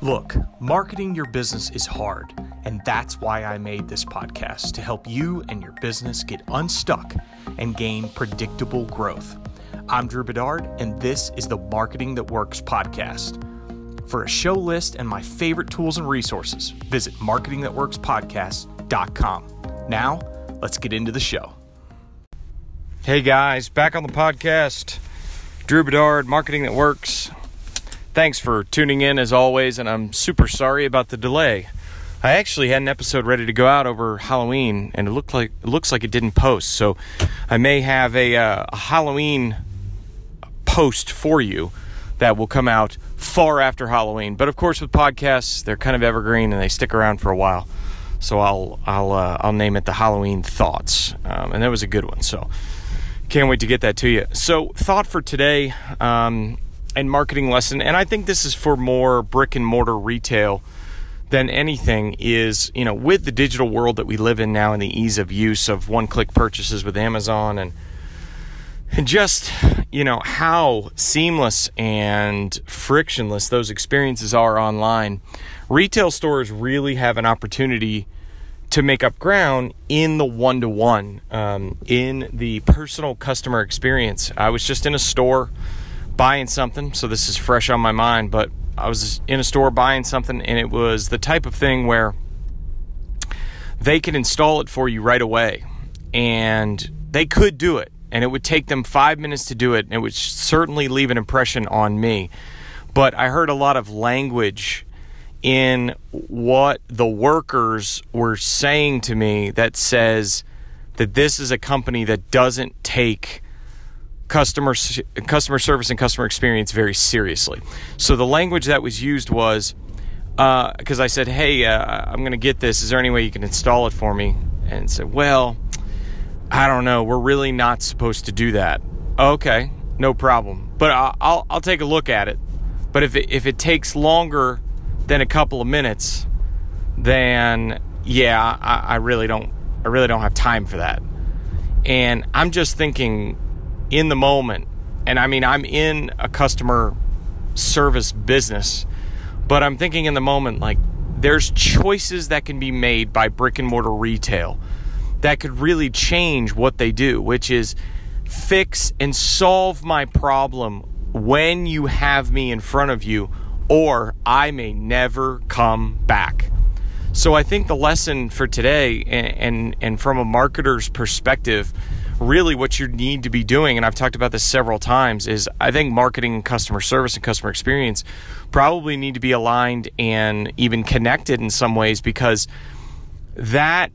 Look, marketing your business is hard, and that's why I made this podcast to help you and your business get unstuck and gain predictable growth. I'm Drew Bedard, and this is the Marketing That Works podcast. For a show list and my favorite tools and resources, visit marketingthatworkspodcast.com. Now, let's get into the show. Hey guys, back on the podcast. Drew Bedard, Marketing That Works. Thanks for tuning in as always, and I'm super sorry about the delay. I actually had an episode ready to go out over Halloween, and it looked like it looks like it didn't post. So I may have a, uh, a Halloween post for you that will come out far after Halloween. But of course, with podcasts, they're kind of evergreen and they stick around for a while. So I'll I'll uh, I'll name it the Halloween thoughts, um, and that was a good one. So can't wait to get that to you. So thought for today. Um, and marketing lesson, and I think this is for more brick and mortar retail than anything, is you know, with the digital world that we live in now and the ease of use of one click purchases with Amazon and and just you know how seamless and frictionless those experiences are online retail stores really have an opportunity to make up ground in the one-to-one um, in the personal customer experience. I was just in a store buying something, so this is fresh on my mind, but I was in a store buying something, and it was the type of thing where they can install it for you right away. And they could do it, and it would take them five minutes to do it, and it would certainly leave an impression on me. But I heard a lot of language in what the workers were saying to me that says that this is a company that doesn't take customer customer service and customer experience very seriously. So the language that was used was because uh, I said, "Hey, uh, I'm going to get this. Is there any way you can install it for me?" And said, "Well, I don't know. We're really not supposed to do that." Okay, no problem. But I'll I'll, take a look at it. But if it, if it takes longer than a couple of minutes, then yeah, I, I really don't I really don't have time for that. And I'm just thinking in the moment. And I mean, I'm in a customer service business, but I'm thinking in the moment, like, there's choices that can be made by brick and mortar retail that could really change what they do, which is fix and solve my problem when you have me in front of you, or I may never come back. So I think the lesson for today, and, and, and from a marketer's perspective, really what you need to be doing, and I've talked about this several times, is I think marketing and customer service and customer experience probably need to be aligned and even connected in some ways because that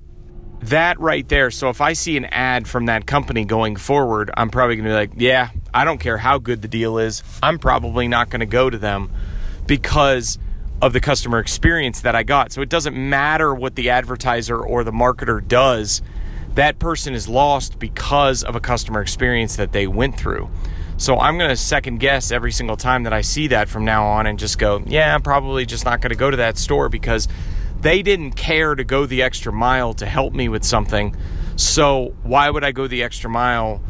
that right there. So if I see an ad from that company going forward, I'm probably going to be like, yeah, I don't care how good the deal is. I'm probably not going to go to them because of the customer experience that I got. So it doesn't matter what the advertiser or the marketer does that person is lost because of a customer experience that they went through. So I'm going to second guess every single time that I see that from now on and just go, yeah, I'm probably just not going to go to that store because they didn't care to go the extra mile to help me with something. So why would I go the extra mile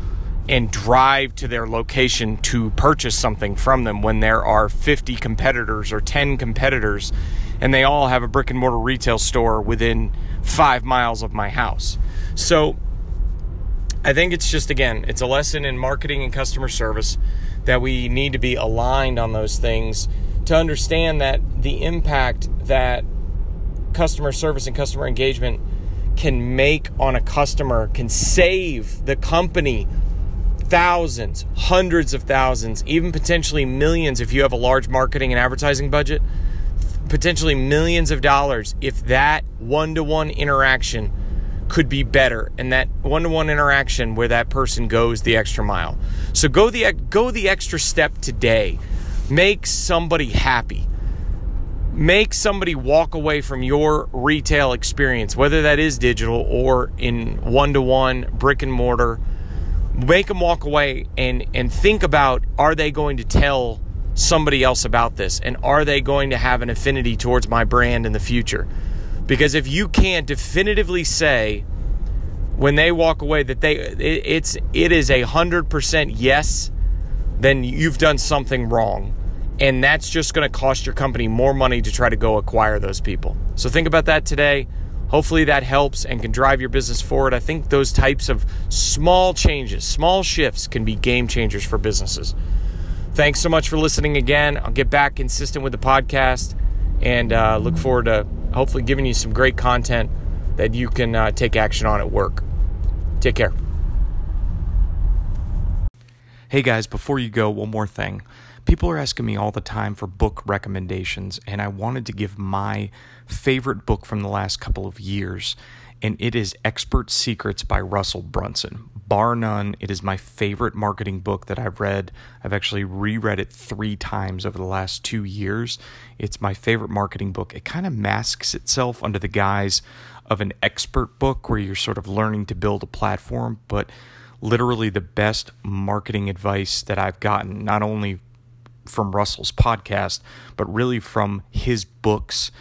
and drive to their location to purchase something from them when there are 50 competitors or 10 competitors and they all have a brick and mortar retail store within five miles of my house? So I think it's just, again, it's a lesson in marketing and customer service that we need to be aligned on those things to understand that the impact that customer service and customer engagement can make on a customer can save the company thousands, hundreds of thousands, even potentially millions if you have a large marketing and advertising budget, potentially millions of dollars if that one to one interaction could be better and that one-to-one interaction where that person goes the extra mile. So go the go the extra step today. Make somebody happy. Make somebody walk away from your retail experience, whether that is digital or in one-to-one brick and mortar. Make them walk away and and think about are they going to tell somebody else about this and are they going to have an affinity towards my brand in the future? Because if you can't definitively say when they walk away that they it, it's it is a hundred percent yes, then you've done something wrong. And that's just going to cost your company more money to try to go acquire those people. So think about that today. Hopefully that helps and can drive your business forward. I think those types of small changes, small shifts can be game changers for businesses. Thanks so much for listening again. I'll get back consistent with the podcast and uh, look forward to hopefully giving you some great content that you can uh, take action on at work. Take care. Hey guys, before you go, one more thing. People are asking me all the time for book recommendations, and I wanted to give my favorite book from the last couple of years, and it is Expert Secrets by Russell Brunson. Bar none, it is my favorite marketing book that I've read. I've actually reread it three times over the last two years. It's my favorite marketing book. It kind of masks itself under the guise of an expert book where you're sort of learning to build a platform, but literally the best marketing advice that I've gotten, not only from Russell's podcast, but really from his books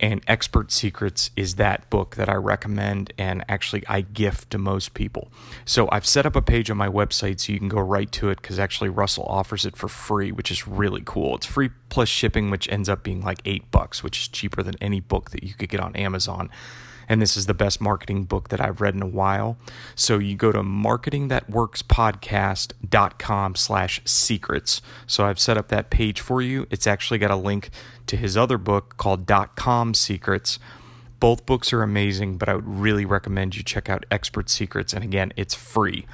and Expert Secrets is that book that I recommend and actually I gift to most people. So I've set up a page on my website so you can go right to it because actually Russell offers it for free, which is really cool. It's free plus shipping, which ends up being like eight bucks, which is cheaper than any book that you could get on Amazon and this is the best marketing book that I've read in a while. So you go to marketingthatworkspodcast.com slash secrets. So I've set up that page for you. It's actually got a link to his other book called dot com secrets. Both books are amazing, but I would really recommend you check out Expert Secrets. And again, it's free.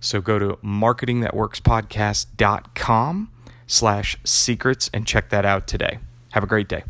So go to marketingthatworkspodcast.com slash secrets and check that out today. Have a great day.